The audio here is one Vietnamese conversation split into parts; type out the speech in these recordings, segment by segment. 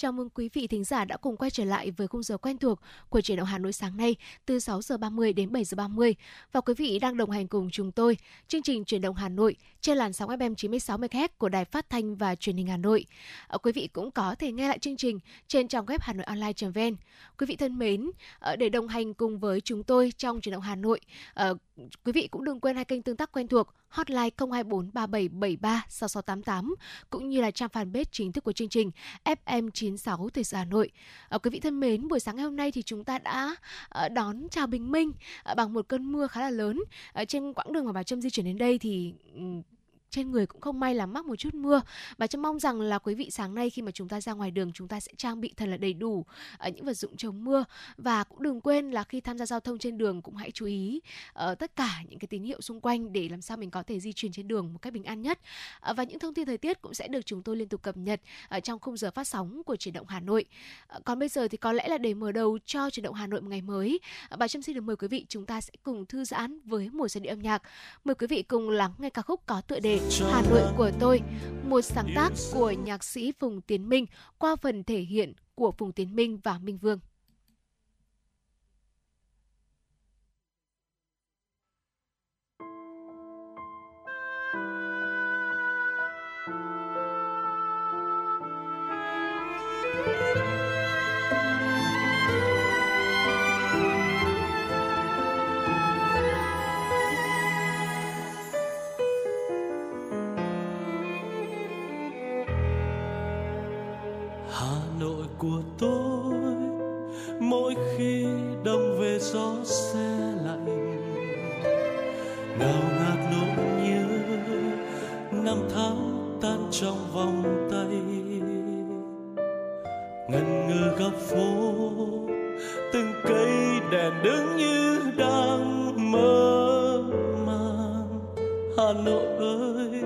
Chào mừng quý vị thính giả đã cùng quay trở lại với khung giờ quen thuộc của truyền động Hà Nội sáng nay từ 6 giờ 30 đến 7 giờ 30 và quý vị đang đồng hành cùng chúng tôi chương trình truyền động Hà Nội trên làn sóng FM 96 MHz của Đài Phát thanh và Truyền hình Hà Nội. Ờ, quý vị cũng có thể nghe lại chương trình trên trang web hà nội hanoionline.vn. Quý vị thân mến, ờ, để đồng hành cùng với chúng tôi trong truyền động Hà Nội, ờ, quý vị cũng đừng quên hai kênh tương tác quen thuộc hotline 024 3773 6688 cũng như là trang fanpage chính thức của chương trình FM 96 96 từ Hà Nội. À, quý vị thân mến, buổi sáng ngày hôm nay thì chúng ta đã à, đón chào bình minh à, bằng một cơn mưa khá là lớn. À, trên quãng đường mà bà Trâm di chuyển đến đây thì trên người cũng không may là mắc một chút mưa. Và cho mong rằng là quý vị sáng nay khi mà chúng ta ra ngoài đường chúng ta sẽ trang bị thật là đầy đủ uh, những vật dụng chống mưa. Và cũng đừng quên là khi tham gia giao thông trên đường cũng hãy chú ý uh, tất cả những cái tín hiệu xung quanh để làm sao mình có thể di chuyển trên đường một cách bình an nhất. Uh, và những thông tin thời tiết cũng sẽ được chúng tôi liên tục cập nhật ở trong khung giờ phát sóng của chuyển động Hà Nội. Uh, còn bây giờ thì có lẽ là để mở đầu cho chuyển động Hà Nội một ngày mới. Uh, bà Trâm xin được mời quý vị chúng ta sẽ cùng thư giãn với một giai điệu âm nhạc. Mời quý vị cùng lắng nghe ca khúc có tựa đề. Hà Nội của tôi, một sáng tác của nhạc sĩ Phùng Tiến Minh qua phần thể hiện của Phùng Tiến Minh và Minh Vương. Của tôi. Mỗi khi đông về gió xe lạnh. Ngào ngạt nỗi nhớ, năm tháng tan trong vòng tay. Ngần ngừ góc phố, từng cây đèn đứng như đang mơ màng. Hà nội ơi,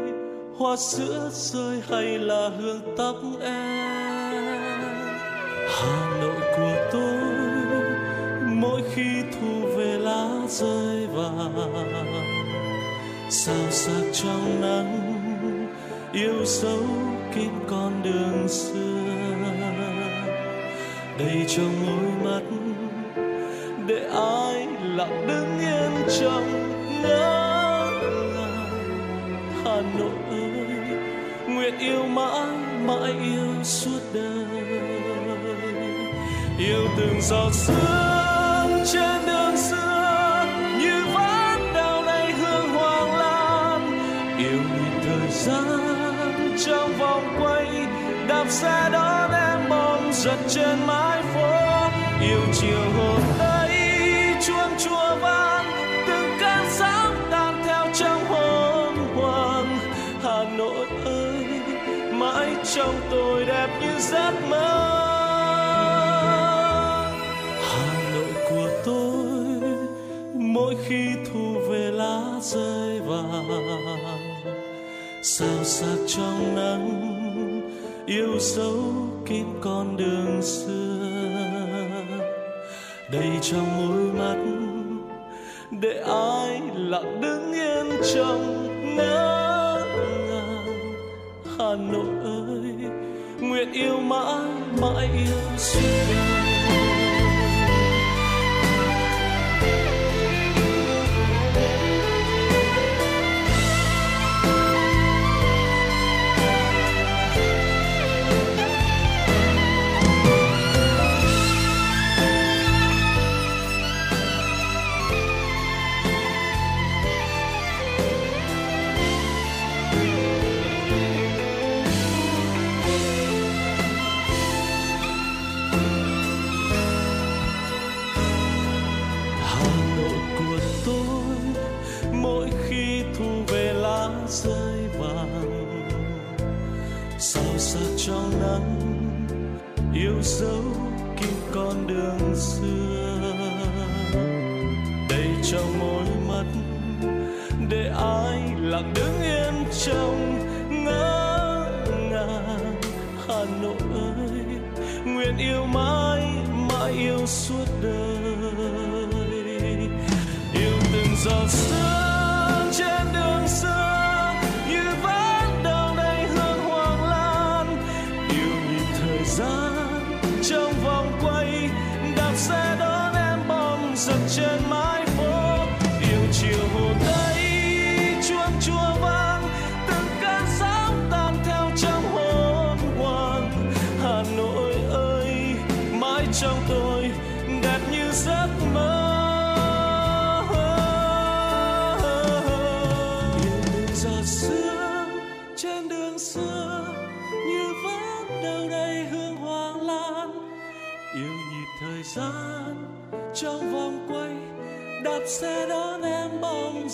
hoa sữa rơi hay là hương tóc sao sắc trong nắng, yêu dấu kín con đường xưa. Đầy trong môi mắt, để ai lặng đứng yên trong ngỡ ngàng hà nội ơi, nguyện yêu mãi mãi yêu suốt đời. Yêu từng giọt sương sạc sắc trong nắng, yêu dấu kín con đường xưa. Đầy trong môi mắt, để ai lặng đứng yên trong ngỡ ngàng. Hà nội ơi, nguyện yêu mãi. Dấu kín con đường xưa. Đầy trong môi mắt để ai lặng đứng yên trong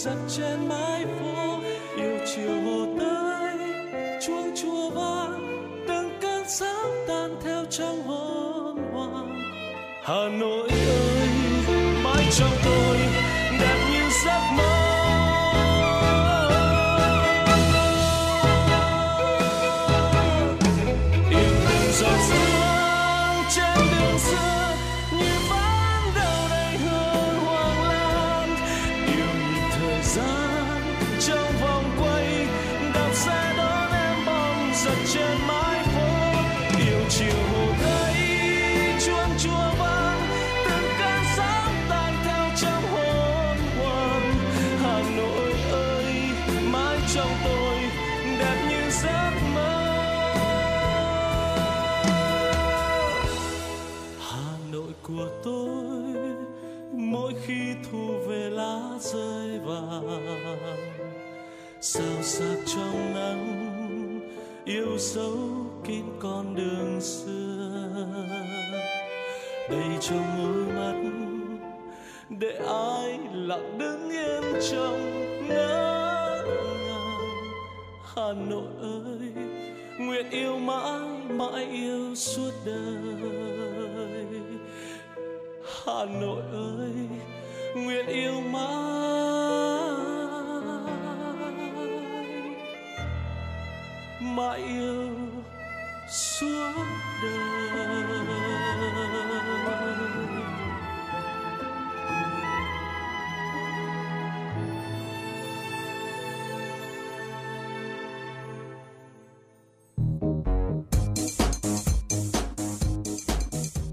giật trên mái phố, yêu chiều hồ tây chuông chùa vang, từng cơn sáng tan theo trong hồn hoàng hà nội ơi, mãi trong tôi mãi yêu suốt đời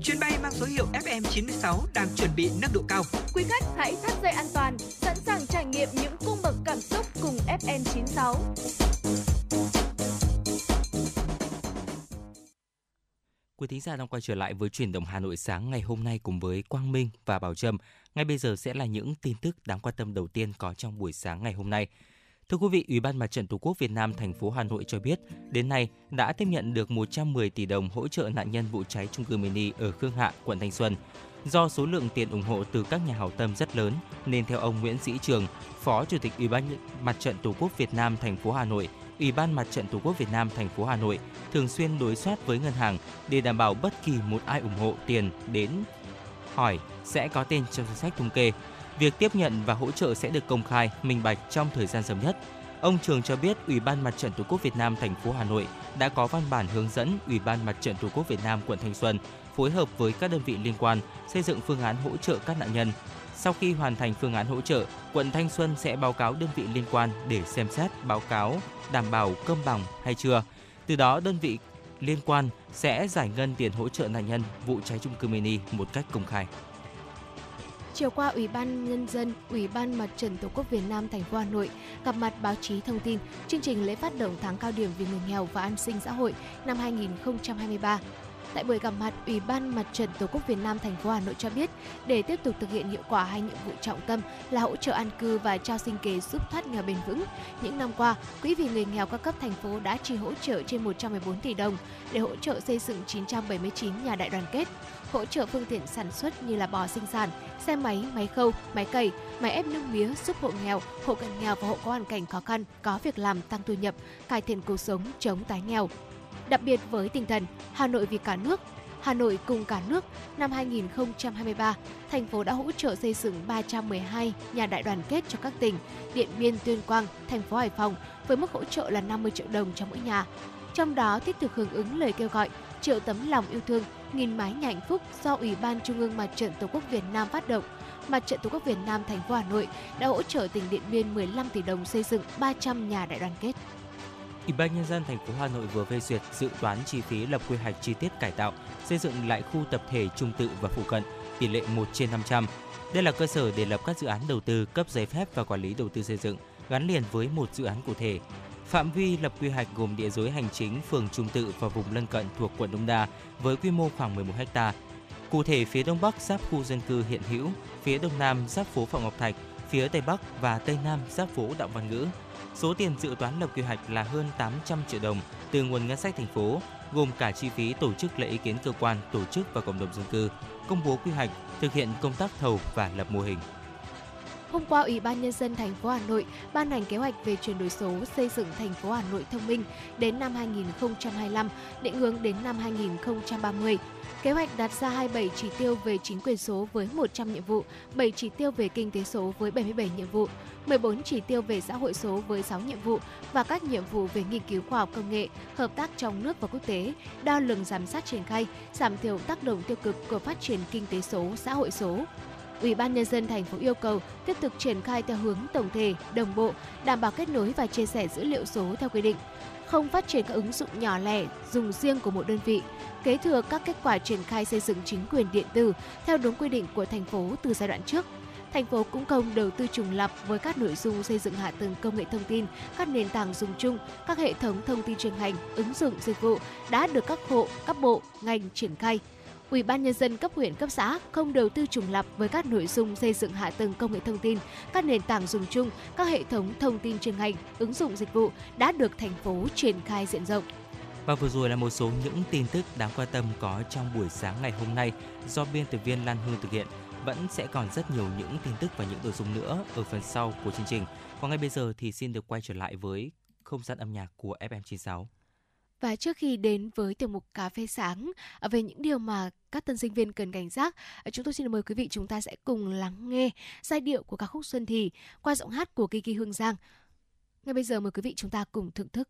Chuyến bay mang số hiệu FM96 đang chuẩn bị nâng độ cao. Quý khách hãy thắt dây an toàn, sẵn sàng trải nghiệm những cung bậc cảm xúc cùng FN96. Quý thính giả đang quay trở lại với chuyển động Hà Nội sáng ngày hôm nay cùng với Quang Minh và Bảo Trâm. Ngay bây giờ sẽ là những tin tức đáng quan tâm đầu tiên có trong buổi sáng ngày hôm nay. Thưa quý vị, Ủy ban Mặt trận Tổ quốc Việt Nam thành phố Hà Nội cho biết, đến nay đã tiếp nhận được 110 tỷ đồng hỗ trợ nạn nhân vụ cháy trung cư mini ở Khương Hạ, quận Thanh Xuân. Do số lượng tiền ủng hộ từ các nhà hảo tâm rất lớn, nên theo ông Nguyễn Sĩ Trường, Phó Chủ tịch Ủy ban Mặt trận Tổ quốc Việt Nam thành phố Hà Nội, Ủy ban Mặt trận Tổ quốc Việt Nam thành phố Hà Nội thường xuyên đối soát với ngân hàng để đảm bảo bất kỳ một ai ủng hộ tiền đến hỏi sẽ có tên trong danh sách thống kê. Việc tiếp nhận và hỗ trợ sẽ được công khai, minh bạch trong thời gian sớm nhất. Ông Trường cho biết Ủy ban Mặt trận Tổ quốc Việt Nam thành phố Hà Nội đã có văn bản hướng dẫn Ủy ban Mặt trận Tổ quốc Việt Nam quận Thanh Xuân phối hợp với các đơn vị liên quan xây dựng phương án hỗ trợ các nạn nhân. Sau khi hoàn thành phương án hỗ trợ, quận Thanh Xuân sẽ báo cáo đơn vị liên quan để xem xét báo cáo đảm bảo công bằng hay chưa. Từ đó đơn vị liên quan sẽ giải ngân tiền hỗ trợ nạn nhân vụ cháy trung cư mini một cách công khai. Chiều qua, Ủy ban Nhân dân, Ủy ban Mặt trận Tổ quốc Việt Nam thành phố Hà Nội gặp mặt báo chí thông tin chương trình lễ phát động tháng cao điểm vì người nghèo và an sinh xã hội năm 2023. Tại buổi gặp mặt, Ủy ban Mặt trận Tổ quốc Việt Nam thành phố Hà Nội cho biết, để tiếp tục thực hiện hiệu quả hai nhiệm vụ trọng tâm là hỗ trợ an cư và trao sinh kế giúp thoát nghèo bền vững, những năm qua, Quỹ vì người nghèo các cấp thành phố đã chi hỗ trợ trên 114 tỷ đồng để hỗ trợ xây dựng 979 nhà đại đoàn kết, hỗ trợ phương tiện sản xuất như là bò sinh sản, xe máy, máy khâu, máy cày, máy ép nước mía giúp hộ nghèo, hộ cận nghèo và hộ có hoàn cảnh khó khăn có việc làm tăng thu nhập, cải thiện cuộc sống, chống tái nghèo. Đặc biệt với tinh thần Hà Nội vì cả nước, Hà Nội cùng cả nước, năm 2023, thành phố đã hỗ trợ xây dựng 312 nhà đại đoàn kết cho các tỉnh Điện Biên, Tuyên Quang, thành phố Hải Phòng với mức hỗ trợ là 50 triệu đồng cho mỗi nhà. Trong đó thiết thực hưởng ứng lời kêu gọi triệu tấm lòng yêu thương, nghìn mái nhà hạnh phúc do Ủy ban Trung ương Mặt trận Tổ quốc Việt Nam phát động. Mặt trận Tổ quốc Việt Nam thành phố Hà Nội đã hỗ trợ tỉnh Điện Biên 15 tỷ đồng xây dựng 300 nhà đại đoàn kết. Ủy ban nhân dân thành phố Hà Nội vừa phê duyệt dự toán chi phí lập quy hoạch chi tiết cải tạo, xây dựng lại khu tập thể trung tự và phụ cận tỷ lệ 1 trên 500. Đây là cơ sở để lập các dự án đầu tư, cấp giấy phép và quản lý đầu tư xây dựng gắn liền với một dự án cụ thể. Phạm vi lập quy hoạch gồm địa giới hành chính, phường Trung Tự và vùng lân cận thuộc quận Đông Đa với quy mô khoảng 11 ha. Cụ thể, phía đông bắc giáp khu dân cư hiện hữu, phía đông nam giáp phố Phạm Ngọc Thạch, phía tây bắc và tây nam giáp phố Đặng Văn Ngữ. Số tiền dự toán lập quy hoạch là hơn 800 triệu đồng từ nguồn ngân sách thành phố, gồm cả chi phí tổ chức lấy ý kiến cơ quan, tổ chức và cộng đồng dân cư, công bố quy hoạch, thực hiện công tác thầu và lập mô hình. Hôm qua, Ủy ban nhân dân thành phố Hà Nội ban hành kế hoạch về chuyển đổi số xây dựng thành phố Hà Nội thông minh đến năm 2025, định hướng đến năm 2030. Kế hoạch đặt ra 27 chỉ tiêu về chính quyền số với 100 nhiệm vụ, 7 chỉ tiêu về kinh tế số với 77 nhiệm vụ, 14 chỉ tiêu về xã hội số với 6 nhiệm vụ và các nhiệm vụ về nghiên cứu khoa học công nghệ, hợp tác trong nước và quốc tế, đo lường giám sát triển khai, giảm thiểu tác động tiêu cực của phát triển kinh tế số, xã hội số. Ủy ban nhân dân thành phố yêu cầu tiếp tục triển khai theo hướng tổng thể, đồng bộ, đảm bảo kết nối và chia sẻ dữ liệu số theo quy định, không phát triển các ứng dụng nhỏ lẻ dùng riêng của một đơn vị, kế thừa các kết quả triển khai xây dựng chính quyền điện tử theo đúng quy định của thành phố từ giai đoạn trước. Thành phố cũng không đầu tư trùng lập với các nội dung xây dựng hạ tầng công nghệ thông tin, các nền tảng dùng chung, các hệ thống thông tin truyền hành, ứng dụng dịch vụ đã được các hộ, các bộ, ngành triển khai – Ủy ban nhân dân cấp huyện cấp xã không đầu tư trùng lập với các nội dung xây dựng hạ tầng công nghệ thông tin, các nền tảng dùng chung, các hệ thống thông tin truyền hành, ứng dụng dịch vụ đã được thành phố triển khai diện rộng. Và vừa rồi là một số những tin tức đáng quan tâm có trong buổi sáng ngày hôm nay do biên tập viên Lan Hương thực hiện. Vẫn sẽ còn rất nhiều những tin tức và những nội dung nữa ở phần sau của chương trình. Còn ngay bây giờ thì xin được quay trở lại với không gian âm nhạc của FM96. Và trước khi đến với tiểu mục cà phê sáng à, về những điều mà các tân sinh viên cần cảnh giác, à, chúng tôi xin mời quý vị chúng ta sẽ cùng lắng nghe giai điệu của ca khúc Xuân Thì qua giọng hát của Kiki Hương Giang. Ngay bây giờ mời quý vị chúng ta cùng thưởng thức.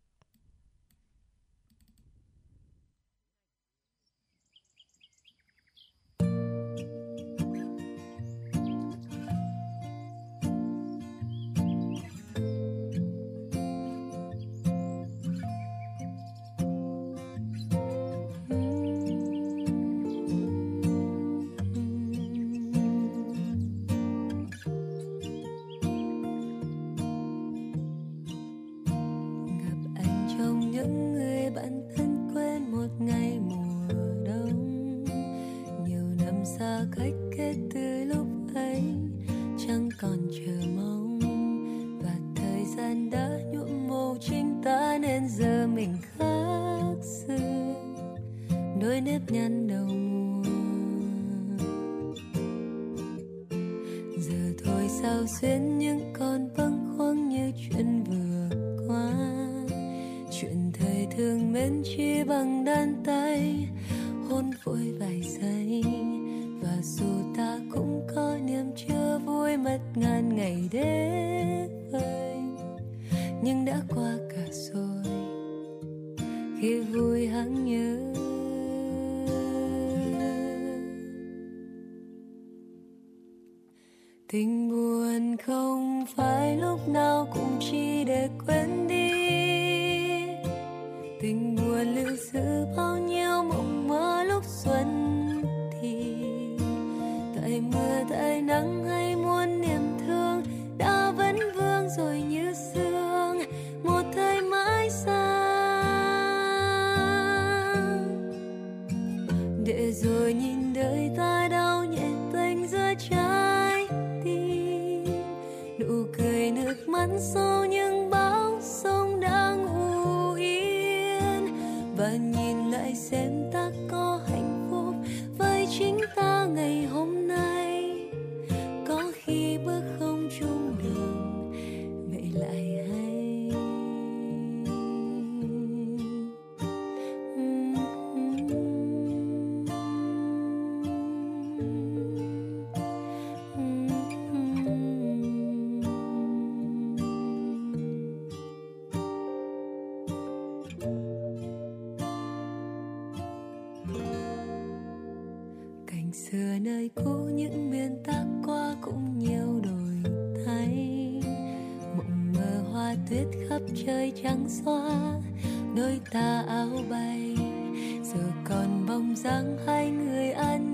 xa cách kết từ lúc ấy, chẳng còn chờ mong. Và thời gian đã nhuộm màu chính ta nên giờ mình khác xưa, đôi nếp nhăn đầu mùa. Giờ thôi sao xuyên đã qua cả rồi. Khi vui hắng nhớ tình buồn không phải lúc nào cũng chỉ để quên đi. Tình buồn lưu giữ bao nhiêu mộng mơ lúc xuân thì, tại mưa, tại nắng 少年。Xưa nơi cũ những miền tắc qua cũng nhiều đổi thay. Mộng mơ hoa tuyết khắp trời trắng xóa, đôi ta áo bay. Giờ còn bóng dáng hai người an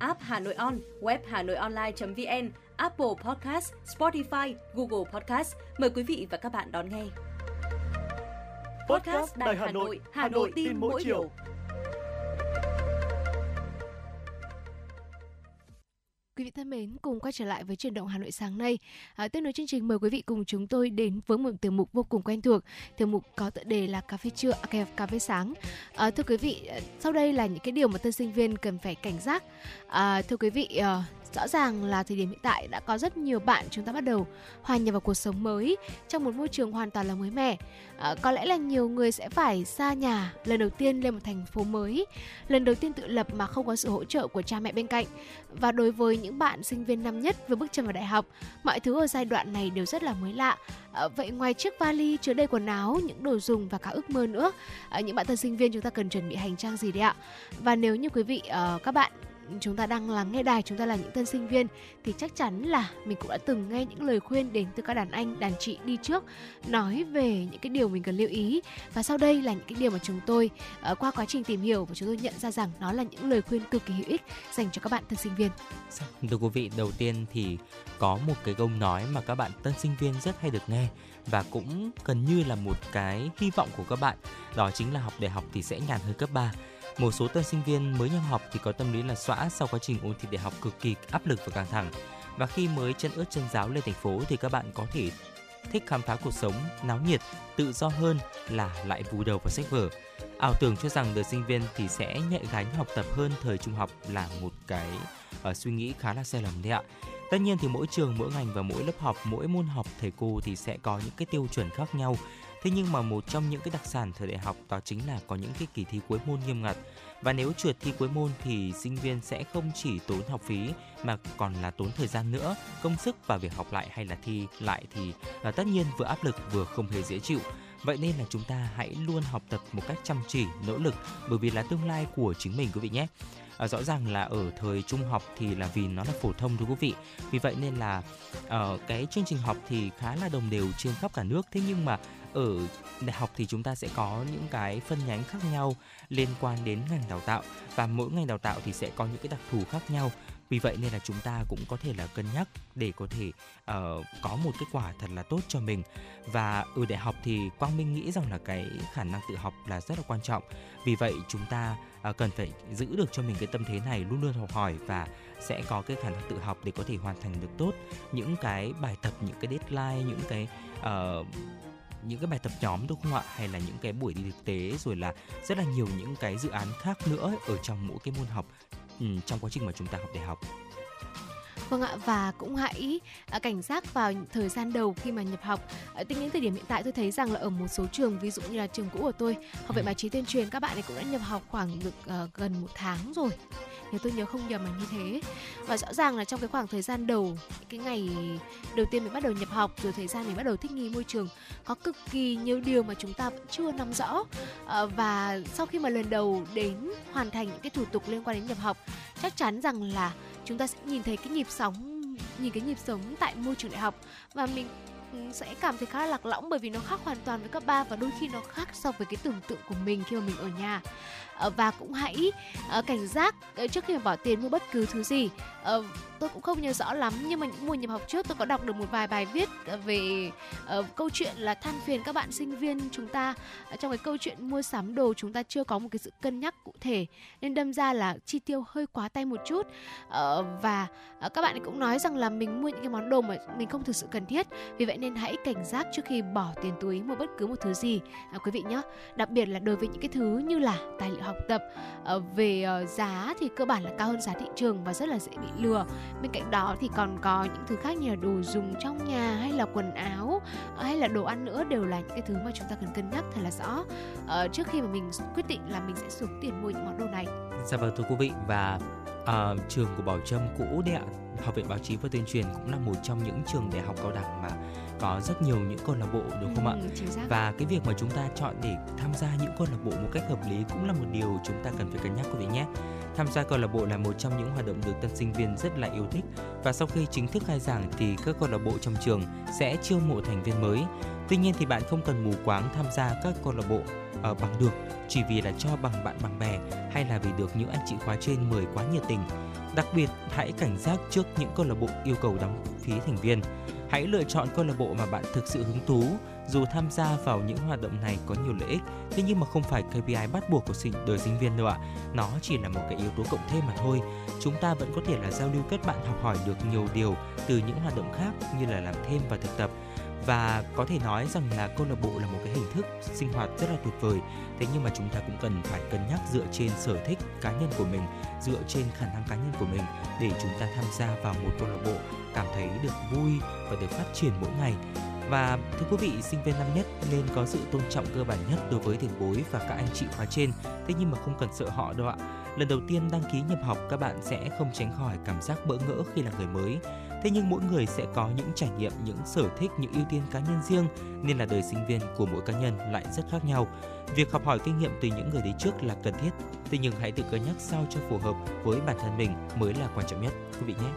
app Hà Nội On, web Hà Nội Online.vn, Apple Podcast, Spotify, Google Podcast. Mời quý vị và các bạn đón nghe. Podcast Đài Hà Nội, Hà Nội tin mỗi chiều. chiều. Vị thân mến, cùng quay trở lại với chuyển động Hà Nội sáng nay. À, tiếp nối chương trình mời quý vị cùng chúng tôi đến với một tiểu mục vô cùng quen thuộc. Tiểu mục có tựa đề là cà phê trưa, à, cà phê sáng. À, thưa quý vị, à, sau đây là những cái điều mà tân sinh viên cần phải cảnh giác. À, thưa quý vị, à, rõ ràng là thời điểm hiện tại đã có rất nhiều bạn chúng ta bắt đầu hòa nhập vào cuộc sống mới trong một môi trường hoàn toàn là mới mẻ. À, có lẽ là nhiều người sẽ phải xa nhà lần đầu tiên lên một thành phố mới, lần đầu tiên tự lập mà không có sự hỗ trợ của cha mẹ bên cạnh. Và đối với những bạn sinh viên năm nhất vừa bước chân vào đại học, mọi thứ ở giai đoạn này đều rất là mới lạ. À, vậy ngoài chiếc vali chứa đầy quần áo, những đồ dùng và cả ước mơ nữa, à, những bạn thân sinh viên chúng ta cần chuẩn bị hành trang gì đấy ạ? Và nếu như quý vị uh, các bạn chúng ta đang lắng nghe đài chúng ta là những tân sinh viên thì chắc chắn là mình cũng đã từng nghe những lời khuyên đến từ các đàn anh đàn chị đi trước nói về những cái điều mình cần lưu ý và sau đây là những cái điều mà chúng tôi uh, qua quá trình tìm hiểu và chúng tôi nhận ra rằng nó là những lời khuyên cực kỳ hữu ích dành cho các bạn tân sinh viên. Dạ, thưa quý vị, đầu tiên thì có một cái câu nói mà các bạn tân sinh viên rất hay được nghe và cũng gần như là một cái hy vọng của các bạn đó chính là học đại học thì sẽ nhàn hơn cấp 3 một số tân sinh viên mới nhập học thì có tâm lý là xóa sau quá trình ôn thi đại học cực kỳ áp lực và căng thẳng. Và khi mới chân ướt chân giáo lên thành phố thì các bạn có thể thích khám phá cuộc sống náo nhiệt, tự do hơn là lại vùi đầu vào sách vở. Ảo tưởng cho rằng đời sinh viên thì sẽ nhẹ gánh học tập hơn thời trung học là một cái uh, suy nghĩ khá là sai lầm đấy ạ. Tất nhiên thì mỗi trường, mỗi ngành và mỗi lớp học, mỗi môn học thầy cô thì sẽ có những cái tiêu chuẩn khác nhau Thế nhưng mà một trong những cái đặc sản thời đại học đó chính là có những cái kỳ thi cuối môn nghiêm ngặt và nếu trượt thi cuối môn thì sinh viên sẽ không chỉ tốn học phí mà còn là tốn thời gian nữa, công sức vào việc học lại hay là thi lại thì là tất nhiên vừa áp lực vừa không hề dễ chịu. Vậy nên là chúng ta hãy luôn học tập một cách chăm chỉ, nỗ lực bởi vì là tương lai của chính mình quý vị nhé. À, rõ ràng là ở thời trung học thì là vì nó là phổ thông thưa quý vị. Vì vậy nên là uh, cái chương trình học thì khá là đồng đều trên khắp cả nước. Thế nhưng mà ở đại học thì chúng ta sẽ có những cái phân nhánh khác nhau liên quan đến ngành đào tạo và mỗi ngành đào tạo thì sẽ có những cái đặc thù khác nhau. Vì vậy nên là chúng ta cũng có thể là cân nhắc để có thể uh, có một kết quả thật là tốt cho mình. Và ở đại học thì quang minh nghĩ rằng là cái khả năng tự học là rất là quan trọng. Vì vậy chúng ta uh, cần phải giữ được cho mình cái tâm thế này luôn luôn học hỏi và sẽ có cái khả năng tự học để có thể hoàn thành được tốt những cái bài tập những cái deadline những cái uh, những cái bài tập nhóm đúng không ạ? Hay là những cái buổi đi thực tế rồi là rất là nhiều những cái dự án khác nữa ở trong mỗi cái môn học ừ, trong quá trình mà chúng ta học đại học? Vâng ạ và cũng hãy à, cảnh giác vào thời gian đầu khi mà nhập học. À, tính đến thời điểm hiện tại tôi thấy rằng là ở một số trường ví dụ như là trường cũ của tôi, học viện ừ. báo chí tuyên truyền các bạn ấy cũng đã nhập học khoảng được uh, gần một tháng rồi nếu tôi nhớ không nhầm là như thế và rõ ràng là trong cái khoảng thời gian đầu cái ngày đầu tiên mình bắt đầu nhập học rồi thời gian mình bắt đầu thích nghi môi trường có cực kỳ nhiều điều mà chúng ta vẫn chưa nắm rõ à, và sau khi mà lần đầu đến hoàn thành những cái thủ tục liên quan đến nhập học chắc chắn rằng là chúng ta sẽ nhìn thấy cái nhịp sống nhìn cái nhịp sống tại môi trường đại học. Và mình ừ, sẽ cảm thấy khá là lạc lõng bởi vì nó khác hoàn toàn với cấp 3 và đôi khi nó khác so với cái tưởng tượng của mình khi mà mình ở nhà. Ờ, và cũng hãy ờ, cảnh giác ờ, trước khi mà bỏ tiền mua bất cứ thứ gì. Tôi cũng không nhớ rõ lắm nhưng mà những mùa nhập học trước tôi có đọc được một vài bài viết về uh, câu chuyện là than phiền các bạn sinh viên chúng ta. Uh, trong cái câu chuyện mua sắm đồ chúng ta chưa có một cái sự cân nhắc cụ thể nên đâm ra là chi tiêu hơi quá tay một chút. Uh, và uh, các bạn cũng nói rằng là mình mua những cái món đồ mà mình không thực sự cần thiết. Vì vậy nên hãy cảnh giác trước khi bỏ tiền túi mua bất cứ một thứ gì. Uh, quý vị nhé đặc biệt là đối với những cái thứ như là tài liệu học tập. Ờ, về ờ, giá thì cơ bản là cao hơn giá thị trường và rất là dễ bị lừa. Bên cạnh đó thì còn có những thứ khác như là đồ dùng trong nhà hay là quần áo ờ, hay là đồ ăn nữa đều là những cái thứ mà chúng ta cần cân nhắc thật là rõ. Trước khi mà mình quyết định là mình sẽ xuống tiền mua những món đồ này. Dạ vâng thưa quý vị và uh, trường của Bảo Trâm cũ đấy ạ Học viện Báo chí và Tuyên truyền cũng là một trong những trường đại học cao đẳng mà có rất nhiều những câu lạc bộ đúng không ừ, ạ? Và cái việc mà chúng ta chọn để tham gia những câu lạc bộ một cách hợp lý cũng là một điều chúng ta cần phải cân nhắc quý vị nhé. Tham gia câu lạc bộ là một trong những hoạt động được tân sinh viên rất là yêu thích và sau khi chính thức khai giảng thì các câu lạc bộ trong trường sẽ chiêu mộ thành viên mới. Tuy nhiên thì bạn không cần mù quáng tham gia các câu lạc bộ uh, bằng được chỉ vì là cho bằng bạn bằng bè hay là vì được những anh chị khóa trên mời quá nhiệt tình. Đặc biệt, hãy cảnh giác trước những câu lạc bộ yêu cầu đóng phí thành viên. Hãy lựa chọn câu lạc bộ mà bạn thực sự hứng thú, dù tham gia vào những hoạt động này có nhiều lợi ích, thế nhưng mà không phải KPI bắt buộc của sinh đời sinh viên đâu ạ. Nó chỉ là một cái yếu tố cộng thêm mà thôi. Chúng ta vẫn có thể là giao lưu kết bạn học hỏi được nhiều điều từ những hoạt động khác như là làm thêm và thực tập và có thể nói rằng là câu lạc bộ là một cái hình thức sinh hoạt rất là tuyệt vời thế nhưng mà chúng ta cũng cần phải cân nhắc dựa trên sở thích cá nhân của mình dựa trên khả năng cá nhân của mình để chúng ta tham gia vào một câu lạc bộ cảm thấy được vui và được phát triển mỗi ngày và thưa quý vị, sinh viên năm nhất nên có sự tôn trọng cơ bản nhất đối với tiền bối và các anh chị khóa trên. Thế nhưng mà không cần sợ họ đâu ạ. Lần đầu tiên đăng ký nhập học các bạn sẽ không tránh khỏi cảm giác bỡ ngỡ khi là người mới. Thế nhưng mỗi người sẽ có những trải nghiệm, những sở thích, những ưu tiên cá nhân riêng nên là đời sinh viên của mỗi cá nhân lại rất khác nhau. Việc học hỏi kinh nghiệm từ những người đi trước là cần thiết, thế nhưng hãy tự cân nhắc sao cho phù hợp với bản thân mình mới là quan trọng nhất quý vị nhé.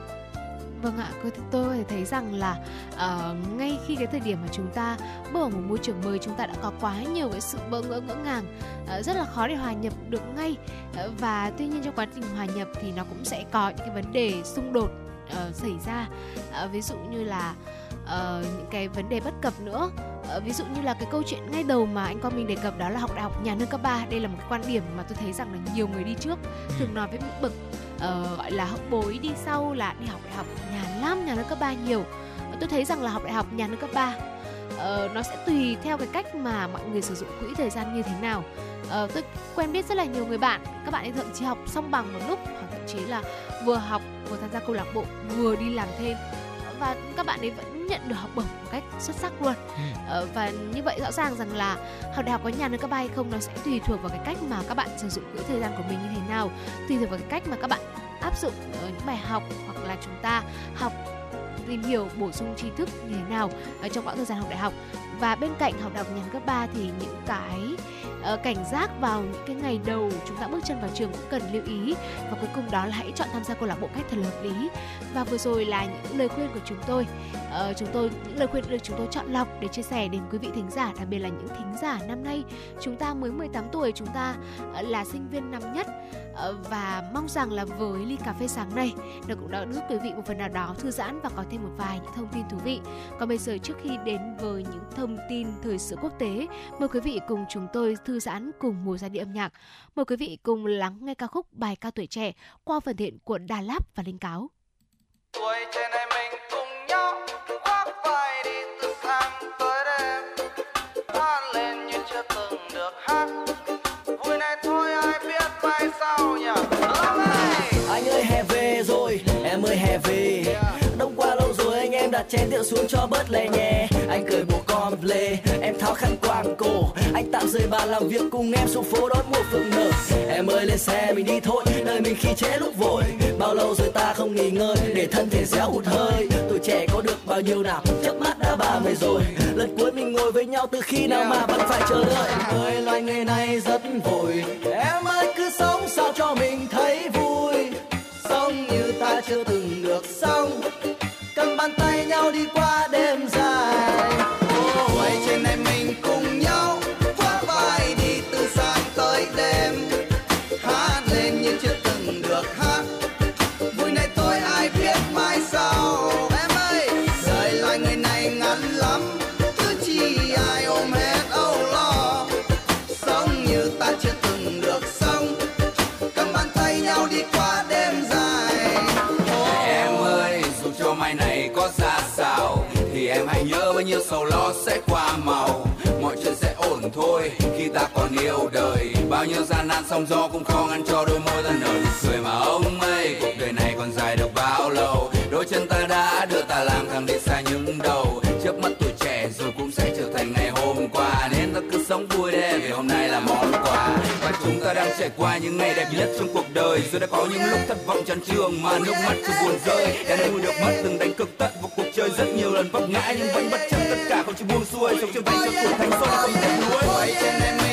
Vâng ạ, tôi tôi thấy rằng là uh, ngay khi cái thời điểm mà chúng ta bước vào một môi trường mới chúng ta đã có quá nhiều cái sự bỡ ngỡ ngỡ ngàng uh, rất là khó để hòa nhập được ngay uh, và tuy nhiên trong quá trình hòa nhập thì nó cũng sẽ có những cái vấn đề xung đột uh, xảy ra. Uh, ví dụ như là uh, những cái vấn đề bất cập nữa. Uh, ví dụ như là cái câu chuyện ngay đầu mà anh con mình đề cập đó là học đại học nhà nâng cấp 3 đây là một cái quan điểm mà tôi thấy rằng là nhiều người đi trước thường nói với những bậc uh, gọi là hậu bối đi sau là đi học đại học nhà lắm nhà nâng cấp 3 nhiều. Uh, tôi thấy rằng là học đại học nhà nâng cấp 3 uh, nó sẽ tùy theo cái cách mà mọi người sử dụng quỹ thời gian như thế nào. Uh, tôi quen biết rất là nhiều người bạn. Các bạn ấy thậm chí học song bằng một lúc hoặc thậm chí là vừa học vừa tham gia câu lạc bộ vừa đi làm thêm. Và các bạn ấy vẫn nhận được học bổng một cách xuất sắc luôn. Ừ. và như vậy rõ ràng rằng là học đại học có nhàn hơn các ba hay không nó sẽ tùy thuộc vào cái cách mà các bạn sử dụng quỹ thời gian của mình như thế nào tùy thuộc vào cái cách mà các bạn áp dụng ở những bài học hoặc là chúng ta học tìm hiểu bổ sung tri thức như thế nào ở trong quãng thời gian học đại học. Và bên cạnh học đại học nhàn cấp 3 thì những cái uh, cảnh giác vào những cái ngày đầu chúng ta bước chân vào trường cũng cần lưu ý. Và cuối cùng đó là hãy chọn tham gia câu lạc bộ cách thật là hợp lý. Và vừa rồi là những lời khuyên của chúng tôi. Uh, chúng tôi những lời khuyên được chúng tôi chọn lọc để chia sẻ đến quý vị thính giả đặc biệt là những thính giả năm nay. Chúng ta mới 18 tuổi chúng ta uh, là sinh viên năm nhất. Ờ, và mong rằng là với ly cà phê sáng nay nó cũng đã giúp quý vị một phần nào đó thư giãn và có thêm một vài những thông tin thú vị. Còn bây giờ trước khi đến với những thông tin thời sự quốc tế, mời quý vị cùng chúng tôi thư giãn cùng mùa giai điệu âm nhạc. Mời quý vị cùng lắng nghe ca khúc bài ca tuổi trẻ qua phần thiện của Đà Lạt và Linh Cáo. Tuổi trẻ này mình cùng nhau khoác vai đi từ sáng tới đêm, hát lên như chưa từng được hát. Chén rượu xuống cho bớt lè nhè. Anh cười một con lê, em tháo khăn quàng cổ. Anh tạm rời bàn làm việc cùng em xuống phố đón mùa phượng nở. Em ơi, lên xe mình đi thôi, nơi mình khi chế lúc vội. Bao lâu rồi ta không nghỉ ngơi, để thân thể réo hụt hơi. Tuổi trẻ có được bao nhiêu nào chớp mắt đã ba mươi rồi. Lần cuối mình ngồi với nhau từ khi nào mà vẫn phải chờ đợi. Em ơi, loài người này rất vội. Em ơi, cứ sống sao cho mình thấy vui. Bàn tay nhau đi qua nhiêu sầu lo sẽ qua màu. Mọi chuyện sẽ ổn thôi khi ta còn yêu đời. Bao nhiêu gian nan sóng gió cũng khó ngăn cho đôi môi ta nở nụ cười mà ông ơi. Những ngày đẹp nhất trong cuộc đời. Rồi đã có những lúc thất vọng chán trường mà nước mắt cứ buồn rơi. Đã nuôi được mất từng đánh cực tận vào cuộc chơi rất nhiều lần vấp ngã. Nhưng vẫn bất chấp tất cả không chịu buông xuôi, sống trên tay cho cuộc thành xuân không thể nuối. Trên em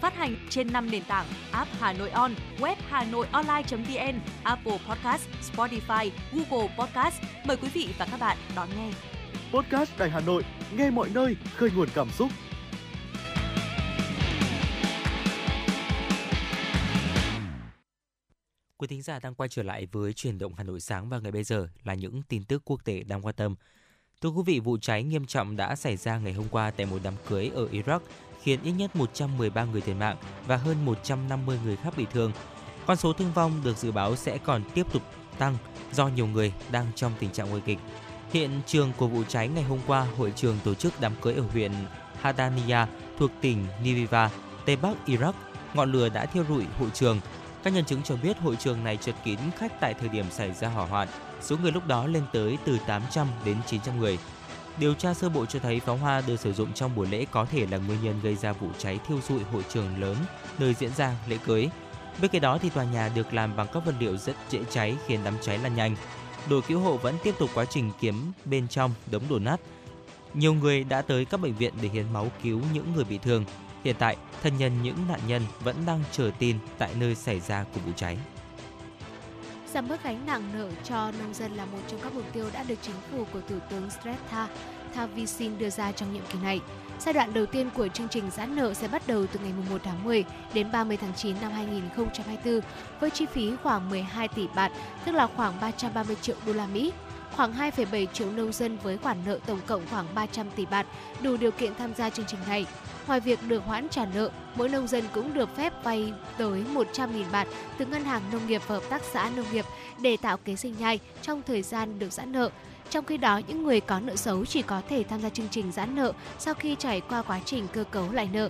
Phát hành trên 5 nền tảng app Hà Nội On, web Hà Nội Online.vn, Apple Podcast, Spotify, Google Podcast. Mời quý vị và các bạn đón nghe. Podcast Đại Hà Nội, nghe mọi nơi, khơi nguồn cảm xúc. Quý thính giả đang quay trở lại với truyền động Hà Nội sáng và ngày bây giờ là những tin tức quốc tế đang quan tâm. Thưa quý vị, vụ cháy nghiêm trọng đã xảy ra ngày hôm qua tại một đám cưới ở Iraq, khiến ít nhất 113 người thiệt mạng và hơn 150 người khác bị thương. Con số thương vong được dự báo sẽ còn tiếp tục tăng do nhiều người đang trong tình trạng nguy kịch. Hiện trường của vụ cháy ngày hôm qua, hội trường tổ chức đám cưới ở huyện Hadania thuộc tỉnh Niviva, Tây Bắc Iraq. Ngọn lửa đã thiêu rụi hội trường. Các nhân chứng cho biết hội trường này chật kín khách tại thời điểm xảy ra hỏa hoạn. Số người lúc đó lên tới từ 800 đến 900 người. Điều tra sơ bộ cho thấy pháo hoa được sử dụng trong buổi lễ có thể là nguyên nhân gây ra vụ cháy thiêu rụi hội trường lớn nơi diễn ra lễ cưới. Bên cạnh đó thì tòa nhà được làm bằng các vật liệu rất dễ cháy khiến đám cháy lan nhanh. Đội cứu hộ vẫn tiếp tục quá trình kiếm bên trong đống đổ nát. Nhiều người đã tới các bệnh viện để hiến máu cứu những người bị thương. Hiện tại, thân nhân những nạn nhân vẫn đang chờ tin tại nơi xảy ra của vụ cháy. Giảm bớt gánh nặng nợ cho nông dân là một trong các mục tiêu đã được chính phủ của Thủ tướng Srettha Thavisin đưa ra trong nhiệm kỳ này. Giai đoạn đầu tiên của chương trình giãn nợ sẽ bắt đầu từ ngày 1 tháng 10 đến 30 tháng 9 năm 2024 với chi phí khoảng 12 tỷ bạt, tức là khoảng 330 triệu đô la Mỹ. Khoảng 2,7 triệu nông dân với khoản nợ tổng cộng khoảng 300 tỷ bạt đủ điều kiện tham gia chương trình này. Ngoài việc được hoãn trả nợ, mỗi nông dân cũng được phép vay tới 100.000 bạt từ Ngân hàng Nông nghiệp và Hợp tác xã Nông nghiệp để tạo kế sinh nhai trong thời gian được giãn nợ. Trong khi đó, những người có nợ xấu chỉ có thể tham gia chương trình giãn nợ sau khi trải qua quá trình cơ cấu lại nợ.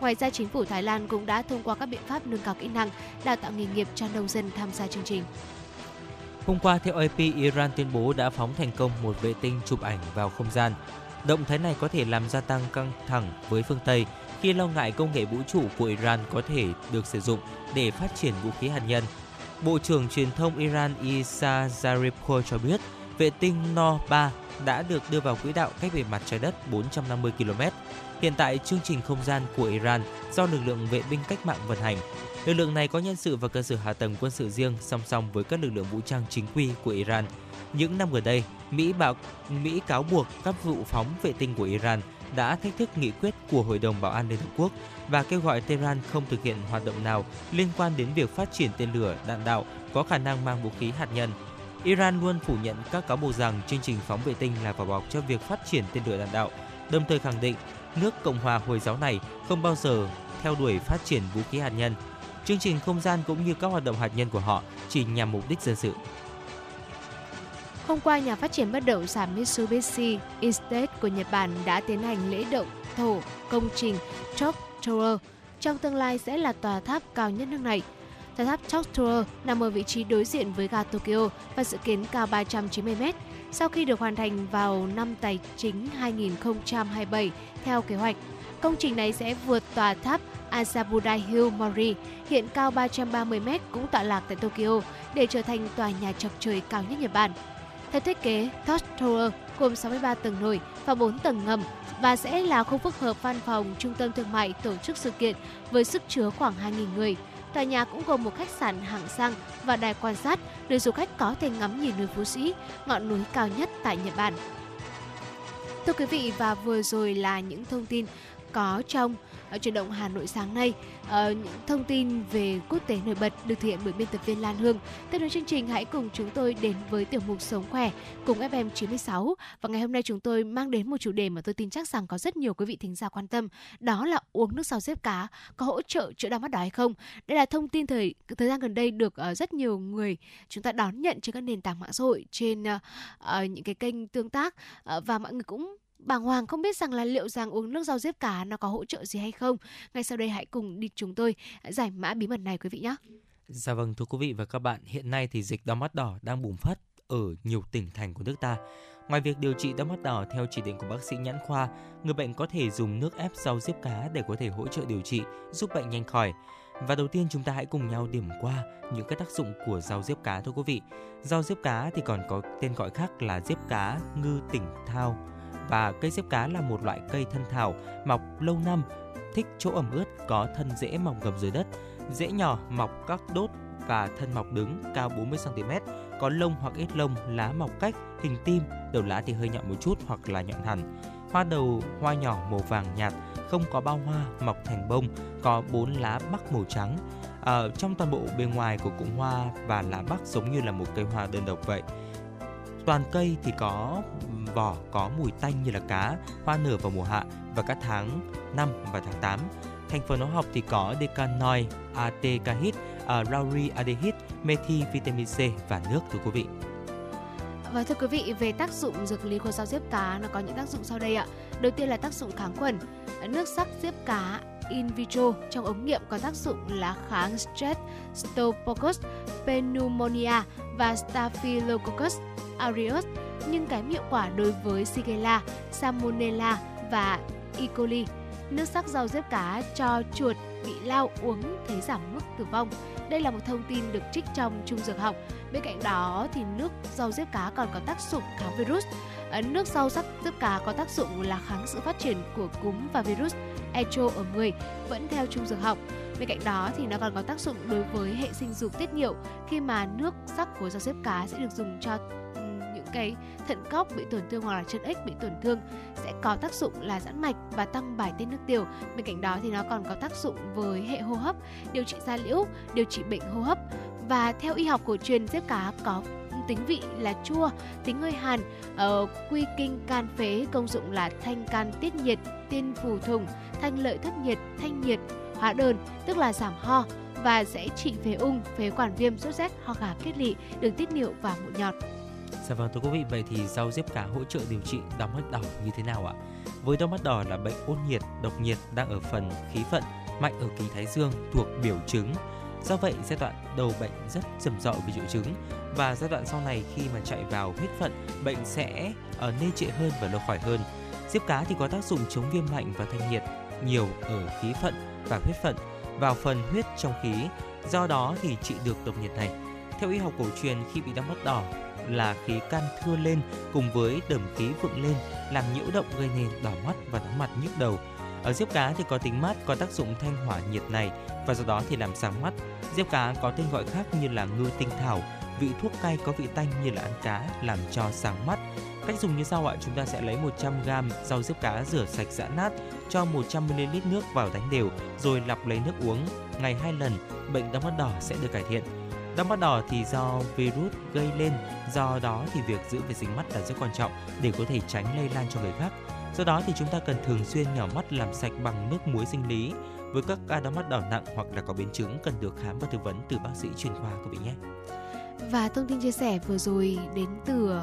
Ngoài ra, chính phủ Thái Lan cũng đã thông qua các biện pháp nâng cao kỹ năng, đào tạo nghề nghiệp cho nông dân tham gia chương trình. Hôm qua, theo AP, Iran tuyên bố đã phóng thành công một vệ tinh chụp ảnh vào không gian. Động thái này có thể làm gia tăng căng thẳng với phương Tây khi lo ngại công nghệ vũ trụ của Iran có thể được sử dụng để phát triển vũ khí hạt nhân. Bộ trưởng truyền thông Iran Isa Zaripur cho biết vệ tinh No-3 đã được đưa vào quỹ đạo cách bề mặt trái đất 450 km. Hiện tại, chương trình không gian của Iran do lực lượng vệ binh cách mạng vận hành. Lực lượng này có nhân sự và cơ sở hạ tầng quân sự riêng song song với các lực lượng vũ trang chính quy của Iran. Những năm gần đây, Mỹ bảo Mỹ cáo buộc các vụ phóng vệ tinh của Iran đã thách thức nghị quyết của Hội đồng Bảo an Liên Hợp Quốc và kêu gọi Tehran không thực hiện hoạt động nào liên quan đến việc phát triển tên lửa đạn đạo có khả năng mang vũ khí hạt nhân. Iran luôn phủ nhận các cáo buộc rằng chương trình phóng vệ tinh là vỏ bọc cho việc phát triển tên lửa đạn đạo, đồng thời khẳng định nước Cộng hòa Hồi giáo này không bao giờ theo đuổi phát triển vũ khí hạt nhân. Chương trình không gian cũng như các hoạt động hạt nhân của họ chỉ nhằm mục đích dân sự. Hôm qua, nhà phát triển bất động sản Mitsubishi Estate của Nhật Bản đã tiến hành lễ động thổ công trình Chok Tower. Trong tương lai sẽ là tòa tháp cao nhất nước này. Tòa tháp Chok Tower nằm ở vị trí đối diện với ga Tokyo và dự kiến cao 390 m. Sau khi được hoàn thành vào năm tài chính 2027 theo kế hoạch, công trình này sẽ vượt tòa tháp Azabudai Hill Mori, hiện cao 330 m cũng tọa lạc tại Tokyo, để trở thành tòa nhà chọc trời cao nhất Nhật Bản. Theo thiết kế, Touch Tower gồm 63 tầng nổi và 4 tầng ngầm và sẽ là khu phức hợp văn phòng, trung tâm thương mại, tổ chức sự kiện với sức chứa khoảng 2.000 người. Tòa nhà cũng gồm một khách sạn hạng sang và đài quan sát để du khách có thể ngắm nhìn núi Phú Sĩ, ngọn núi cao nhất tại Nhật Bản. Thưa quý vị và vừa rồi là những thông tin có trong uh, chuyển động Hà Nội sáng nay. Uh, những thông tin về quốc tế nổi bật được thực hiện bởi biên tập viên Lan Hương. Tiếp nối chương trình hãy cùng chúng tôi đến với tiểu mục Sống khỏe cùng FM 96 và ngày hôm nay chúng tôi mang đến một chủ đề mà tôi tin chắc rằng có rất nhiều quý vị thính giả quan tâm, đó là uống nước sào xếp cá có hỗ trợ chữa đau mắt đỏ hay không. Đây là thông tin thời thời gian gần đây được uh, rất nhiều người chúng ta đón nhận trên các nền tảng mạng xã hội trên uh, uh, những cái kênh tương tác uh, và mọi người cũng bàng hoàng không biết rằng là liệu rằng uống nước rau diếp cá nó có hỗ trợ gì hay không. Ngay sau đây hãy cùng đi chúng tôi à, giải mã bí mật này quý vị nhé. Dạ vâng thưa quý vị và các bạn, hiện nay thì dịch đau mắt đỏ đang bùng phát ở nhiều tỉnh thành của nước ta. Ngoài việc điều trị đau mắt đỏ theo chỉ định của bác sĩ nhãn khoa, người bệnh có thể dùng nước ép rau diếp cá để có thể hỗ trợ điều trị, giúp bệnh nhanh khỏi. Và đầu tiên chúng ta hãy cùng nhau điểm qua những cái tác dụng của rau diếp cá thưa quý vị. Rau diếp cá thì còn có tên gọi khác là diếp cá ngư tỉnh thao. Và cây diếp cá là một loại cây thân thảo, mọc lâu năm, thích chỗ ẩm ướt, có thân rễ mọc ngầm dưới đất, rễ nhỏ mọc các đốt và thân mọc đứng cao 40 cm, có lông hoặc ít lông, lá mọc cách, hình tim, đầu lá thì hơi nhọn một chút hoặc là nhọn hẳn. Hoa đầu hoa nhỏ màu vàng nhạt, không có bao hoa, mọc thành bông, có bốn lá bắc màu trắng. À, trong toàn bộ bề ngoài của cụm hoa và lá bắc giống như là một cây hoa đơn độc vậy. Toàn cây thì có vỏ có mùi tanh như là cá, hoa nở vào mùa hạ và các tháng 5 và tháng 8. Thành phần hóa học thì có decanoid, atecahit, uh, laurialdehyd, à, methi, vitamin C và nước thưa quý vị. Và thưa quý vị, về tác dụng dược lý của rau diếp cá nó có những tác dụng sau đây ạ. Đầu tiên là tác dụng kháng khuẩn. Nước sắc diếp cá in vitro trong ống nghiệm có tác dụng là kháng stress, Staphylococcus pneumonia và Staphylococcus aureus, nhưng kém hiệu quả đối với Shigella, Salmonella và E. coli. Nước sắc rau diếp cá cho chuột bị lao uống thấy giảm mức tử vong. Đây là một thông tin được trích trong Trung Dược học. Bên cạnh đó thì nước rau diếp cá còn có tác dụng kháng virus. Ờ, nước rau sắc diếp cá có tác dụng là kháng sự phát triển của cúm và virus Echo ở người vẫn theo Trung Dược học. Bên cạnh đó thì nó còn có tác dụng đối với hệ sinh dục tiết niệu. Khi mà nước sắc của rau xếp cá sẽ được dùng cho những cái thận cóc bị tổn thương hoặc là chân ếch bị tổn thương sẽ có tác dụng là giãn mạch và tăng bài tiết nước tiểu. Bên cạnh đó thì nó còn có tác dụng với hệ hô hấp, điều trị da liễu, điều trị bệnh hô hấp. Và theo y học cổ truyền xếp cá có tính vị là chua, tính hơi hàn, uh, quy kinh can phế, công dụng là thanh can tiết nhiệt, tiên phù thùng, thanh lợi thất nhiệt, thanh nhiệt, hóa đơn, tức là giảm ho và sẽ trị phế ung, phế quản viêm, sốt rét, ho gà kết lị, đường tiết niệu và mụn nhọt. Dạ vâng thưa quý vị, vậy thì rau diếp cá hỗ trợ điều trị đau mắt đỏ như thế nào ạ? Với đau mắt đỏ là bệnh ôn nhiệt, độc nhiệt đang ở phần khí phận, mạnh ở kỳ thái dương thuộc biểu chứng. Do vậy, giai đoạn đầu bệnh rất rầm rộ về triệu chứng và giai đoạn sau này khi mà chạy vào huyết phận, bệnh sẽ ở nê trệ hơn và lâu khỏi hơn. Diếp cá thì có tác dụng chống viêm mạnh và thanh nhiệt nhiều ở khí phận và huyết phận vào phần huyết trong khí, do đó thì trị được độc nhiệt này. Theo y học cổ truyền khi bị đau mắt đỏ là khí can thưa lên cùng với đờm khí vượng lên làm nhiễu động gây nên đỏ mắt và nóng mặt nhức đầu. Ở diếp cá thì có tính mát có tác dụng thanh hỏa nhiệt này và do đó thì làm sáng mắt. Diếp cá có tên gọi khác như là ngư tinh thảo, vị thuốc cay có vị tanh như là ăn cá làm cho sáng mắt. Cách dùng như sau ạ, chúng ta sẽ lấy 100g rau diếp cá rửa sạch giã nát, cho 100ml nước vào đánh đều rồi lọc lấy nước uống. Ngày 2 lần, bệnh đau mắt đỏ sẽ được cải thiện. Đau mắt đỏ thì do virus gây lên, do đó thì việc giữ vệ sinh mắt là rất quan trọng để có thể tránh lây lan cho người khác. Do đó thì chúng ta cần thường xuyên nhỏ mắt làm sạch bằng nước muối sinh lý. Với các ca đau mắt đỏ nặng hoặc là có biến chứng cần được khám và tư vấn từ bác sĩ chuyên khoa quý vị nhé. Và thông tin chia sẻ vừa rồi đến từ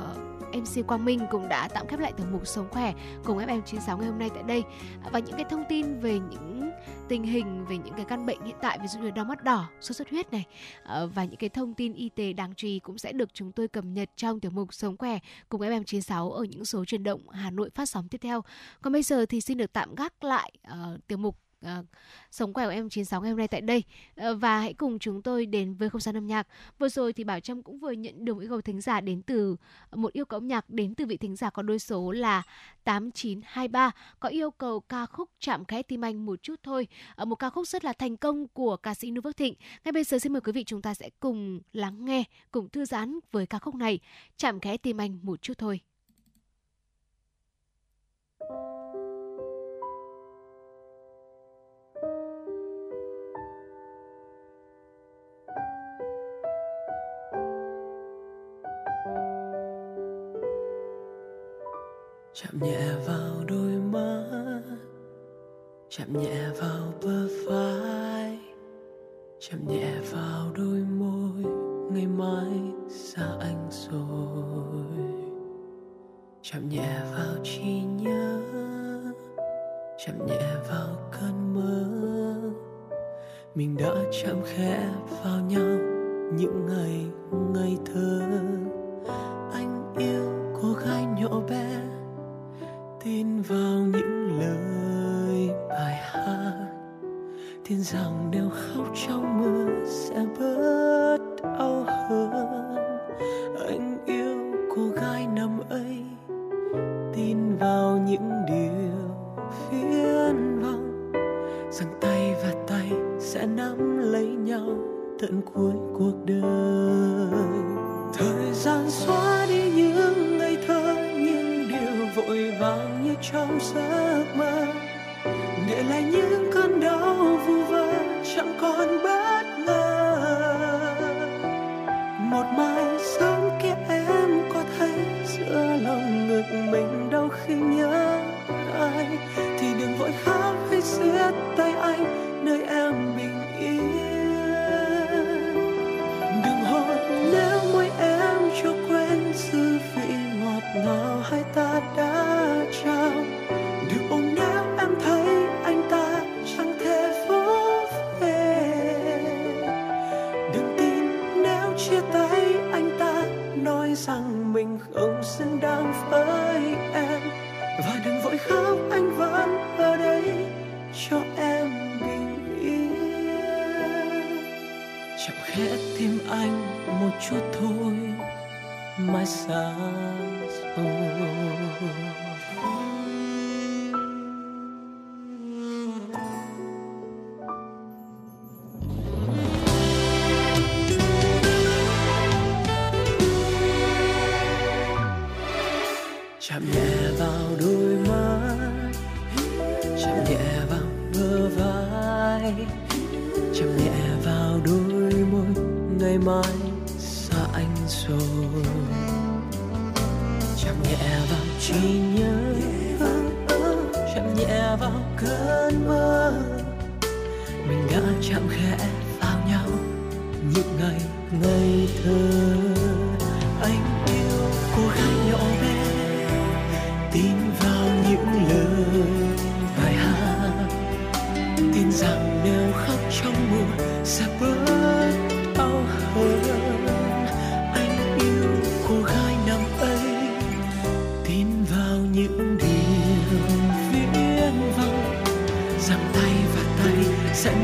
MC Quang Minh cũng đã tạm khép lại tiểu mục Sống khỏe cùng FM96 ngày hôm nay tại đây. Và những cái thông tin về những tình hình về những cái căn bệnh hiện tại ví dụ như đau mắt đỏ, sốt xuất huyết này ờ, và những cái thông tin y tế đáng chú ý cũng sẽ được chúng tôi cập nhật trong tiểu mục Sống khỏe cùng FM96 ở những số truyền động Hà Nội phát sóng tiếp theo. Còn bây giờ thì xin được tạm gác lại uh, tiểu mục uh, sống khỏe của em 96 ngày hôm nay tại đây uh, và hãy cùng chúng tôi đến với không gian âm nhạc. Vừa rồi thì Bảo Trâm cũng vừa nhận được yêu cầu thính giả đến từ một yêu cầu âm nhạc đến từ vị thính giả có đôi số là 8923 có yêu cầu ca khúc chạm khẽ tim anh một chút thôi. Uh, một ca khúc rất là thành công của ca sĩ Nu Vước Thịnh. Ngay bây giờ xin mời quý vị chúng ta sẽ cùng lắng nghe, cùng thư giãn với ca khúc này chạm khẽ tim anh một chút thôi. Chạm nhẹ vào đôi mắt. Chạm nhẹ vào bờ vai. Chạm nhẹ vào đôi môi. Ngày mai xa anh rồi. Chạm nhẹ vào trí nhớ. Chạm nhẹ vào cơn mơ. Mình đã chạm khẽ vào nhau những ngày ngây thơ. Anh yêu cô gái nhỏ bé tin vào những lời bài hát. Tin rằng nếu khóc trong mưa sẽ bớt đau hơn. Anh yêu cô gái năm ấy. Tin vào những điều phiền vọng rằng tay và tay sẽ nắm lấy nhau tận cuối cuộc đời. Thời gian xóa đi những ngày thơ, những điều vội vàng trong giấc mơ để lại những cơn đau vui.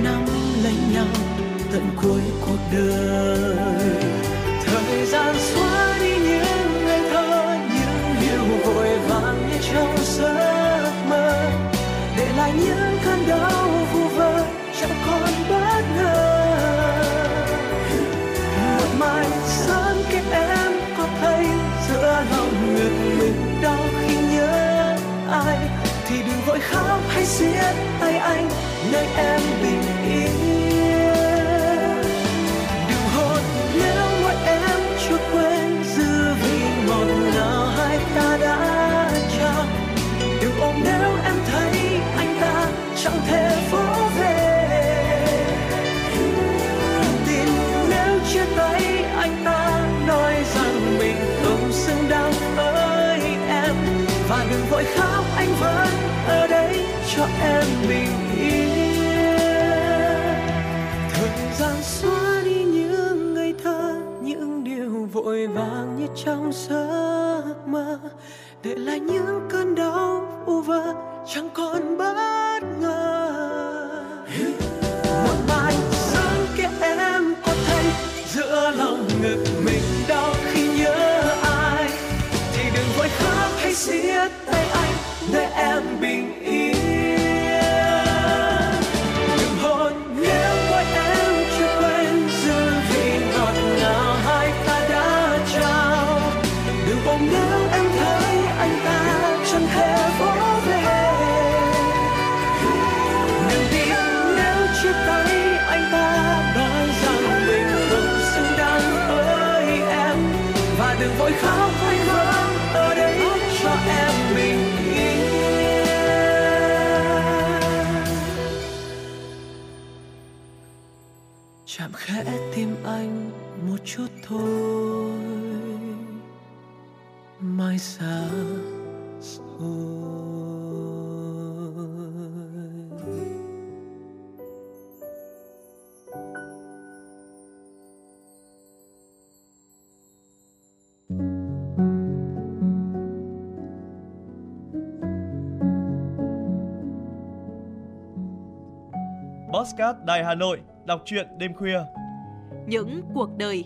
Nắm lấy nhau tận cuối cuộc đời. Thời gian xóa đi những ngày thơ, những điều vội vàng như trong giấc mơ. Để lại những cơn đau vu vơ chẳng còn bất ngờ. Một mai sớm kết em có thấy giữa lòng ngực mình đau khi nhớ ai. Thì đừng vội khóc hay siết tay anh, nơi em bình em bình yên. Thời gian xóa đi những ngày thơ, những điều vội vàng như trong giấc mơ. Để lại những cơn đau, u vơ, chẳng còn bất ngờ. Một mai sớm kia em có thấy giữa lòng ngực chút thôi mai xa xôi Postcard Đài Hà Nội, đọc truyện đêm khuya. Những cuộc đời,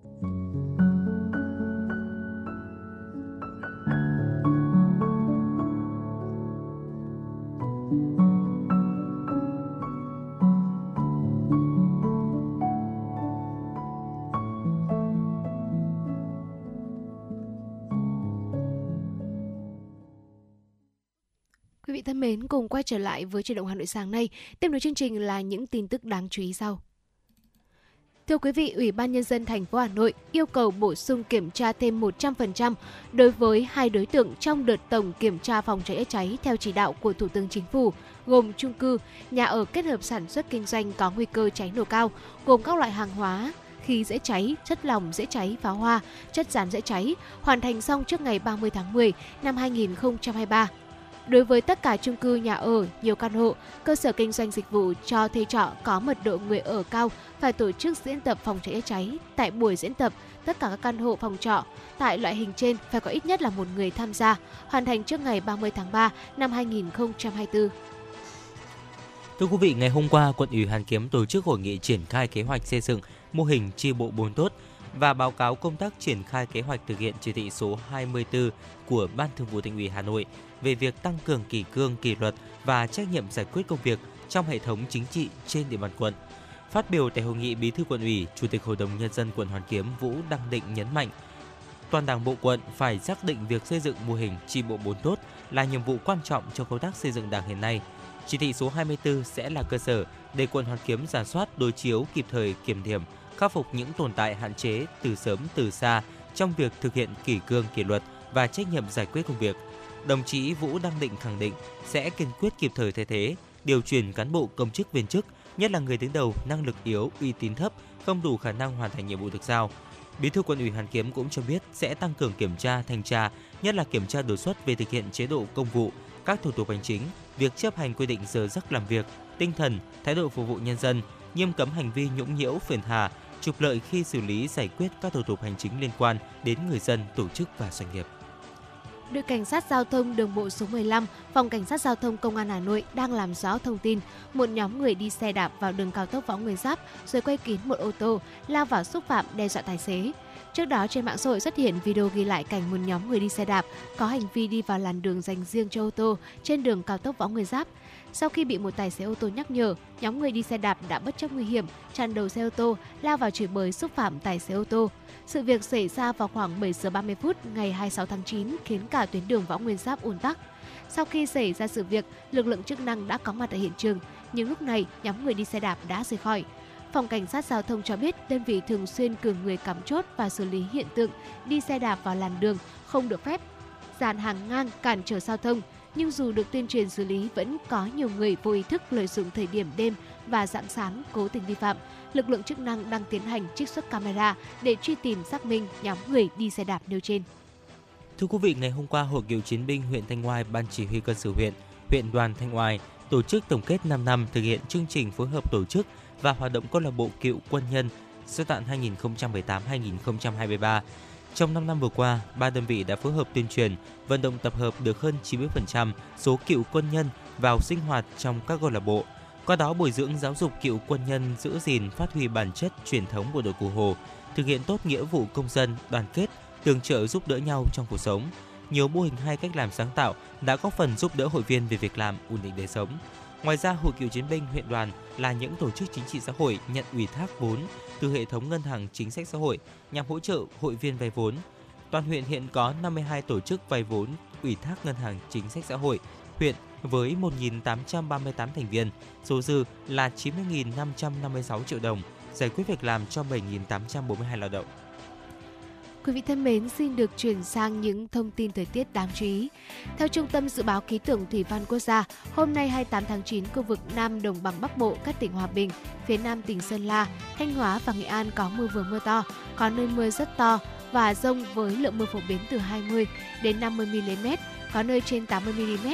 Mến, cùng quay trở lại với chuyển động Hà Nội sáng nay. Tiếp nối chương trình là những tin tức đáng chú ý sau. Thưa quý vị, Ủy ban Nhân dân thành phố Hà Nội yêu cầu bổ sung kiểm tra thêm 100% đối với hai đối tượng trong đợt tổng kiểm tra phòng cháy cháy theo chỉ đạo của Thủ tướng Chính phủ, gồm chung cư, nhà ở kết hợp sản xuất kinh doanh có nguy cơ cháy nổ cao, gồm các loại hàng hóa, khí dễ cháy, chất lỏng dễ cháy, pháo hoa, chất rán dễ cháy, hoàn thành xong trước ngày 30 tháng 10 năm 2023. Đối với tất cả chung cư nhà ở, nhiều căn hộ, cơ sở kinh doanh dịch vụ cho thuê trọ có mật độ người ở cao phải tổ chức diễn tập phòng cháy cháy. Tại buổi diễn tập, tất cả các căn hộ phòng trọ tại loại hình trên phải có ít nhất là một người tham gia, hoàn thành trước ngày 30 tháng 3 năm 2024. Thưa quý vị, ngày hôm qua, quận ủy Hàn Kiếm tổ chức hội nghị triển khai kế hoạch xây dựng mô hình chi bộ bốn tốt và báo cáo công tác triển khai kế hoạch thực hiện chỉ thị số 24 của Ban Thường vụ Thành ủy Hà Nội về việc tăng cường kỷ cương kỷ luật và trách nhiệm giải quyết công việc trong hệ thống chính trị trên địa bàn quận. Phát biểu tại hội nghị, Bí thư quận ủy, Chủ tịch Hội đồng nhân dân quận Hoàn Kiếm Vũ Đăng Định nhấn mạnh, toàn Đảng bộ quận phải xác định việc xây dựng mô hình chi bộ bốn tốt là nhiệm vụ quan trọng trong công tác xây dựng Đảng hiện nay. Chỉ thị số 24 sẽ là cơ sở để quận Hoàn Kiếm giả soát đối chiếu kịp thời kiểm điểm, khắc phục những tồn tại hạn chế từ sớm từ xa trong việc thực hiện kỷ cương kỷ luật và trách nhiệm giải quyết công việc. Đồng chí Vũ Đăng Định khẳng định sẽ kiên quyết kịp thời thay thế, điều chuyển cán bộ công chức viên chức, nhất là người đứng đầu năng lực yếu, uy tín thấp, không đủ khả năng hoàn thành nhiệm vụ được giao. Bí thư quân ủy Hàn Kiếm cũng cho biết sẽ tăng cường kiểm tra, thanh tra, nhất là kiểm tra đột xuất về thực hiện chế độ công vụ, các thủ tục hành chính, việc chấp hành quy định giờ giấc làm việc, tinh thần, thái độ phục vụ nhân dân, nghiêm cấm hành vi nhũng nhiễu, phiền hà, trục lợi khi xử lý giải quyết các thủ tục hành chính liên quan đến người dân, tổ chức và doanh nghiệp. Đội Cảnh sát Giao thông đường bộ số 15, Phòng Cảnh sát Giao thông Công an Hà Nội đang làm rõ thông tin một nhóm người đi xe đạp vào đường cao tốc Võ Nguyên Giáp rồi quay kín một ô tô, lao vào xúc phạm đe dọa tài xế. Trước đó trên mạng xã hội xuất hiện video ghi lại cảnh một nhóm người đi xe đạp có hành vi đi vào làn đường dành riêng cho ô tô trên đường cao tốc Võ Nguyên Giáp. Sau khi bị một tài xế ô tô nhắc nhở, nhóm người đi xe đạp đã bất chấp nguy hiểm, chặn đầu xe ô tô, lao vào chửi bới xúc phạm tài xế ô tô. Sự việc xảy ra vào khoảng 7 giờ 30 phút ngày 26 tháng 9 khiến cả tuyến đường Võ Nguyên Giáp ùn tắc. Sau khi xảy ra sự việc, lực lượng chức năng đã có mặt ở hiện trường, nhưng lúc này nhóm người đi xe đạp đã rời khỏi. Phòng Cảnh sát Giao thông cho biết đơn vị thường xuyên cử người cắm chốt và xử lý hiện tượng đi xe đạp vào làn đường không được phép, dàn hàng ngang cản trở giao thông nhưng dù được tuyên truyền xử lý vẫn có nhiều người vô ý thức lợi dụng thời điểm đêm và dạng sáng cố tình vi phạm. Lực lượng chức năng đang tiến hành trích xuất camera để truy tìm xác minh nhóm người đi xe đạp nêu trên. Thưa quý vị, ngày hôm qua, Hội cựu chiến binh huyện Thanh Oai, Ban chỉ huy quân sự huyện, huyện đoàn Thanh Oai tổ chức tổng kết 5 năm thực hiện chương trình phối hợp tổ chức và hoạt động câu lạc bộ cựu quân nhân giai đoạn 2018-2023. Trong 5 năm vừa qua, ba đơn vị đã phối hợp tuyên truyền, vận động tập hợp được hơn 90% số cựu quân nhân vào sinh hoạt trong các câu lạc bộ. Qua đó bồi dưỡng giáo dục cựu quân nhân giữ gìn phát huy bản chất truyền thống bộ đội Cụ Hồ, thực hiện tốt nghĩa vụ công dân, đoàn kết, tương trợ giúp đỡ nhau trong cuộc sống. Nhiều mô hình hay cách làm sáng tạo đã góp phần giúp đỡ hội viên về việc làm, ổn định đời sống. Ngoài ra, Hội cựu chiến binh huyện đoàn là những tổ chức chính trị xã hội nhận ủy thác vốn từ hệ thống ngân hàng chính sách xã hội nhằm hỗ trợ hội viên vay vốn. Toàn huyện hiện có 52 tổ chức vay vốn ủy thác ngân hàng chính sách xã hội huyện với 1.838 thành viên, số dư là 90.556 triệu đồng, giải quyết việc làm cho 7.842 lao động. Quý vị thân mến, xin được chuyển sang những thông tin thời tiết đáng chú ý. Theo Trung tâm Dự báo Khí tượng Thủy văn Quốc gia, hôm nay 28 tháng 9, khu vực Nam Đồng bằng Bắc Bộ, các tỉnh Hòa Bình, phía Nam tỉnh Sơn La, Thanh Hóa và Nghệ An có mưa vừa mưa to, có nơi mưa rất to và rông với lượng mưa phổ biến từ 20 đến 50 mm, có nơi trên 80 mm.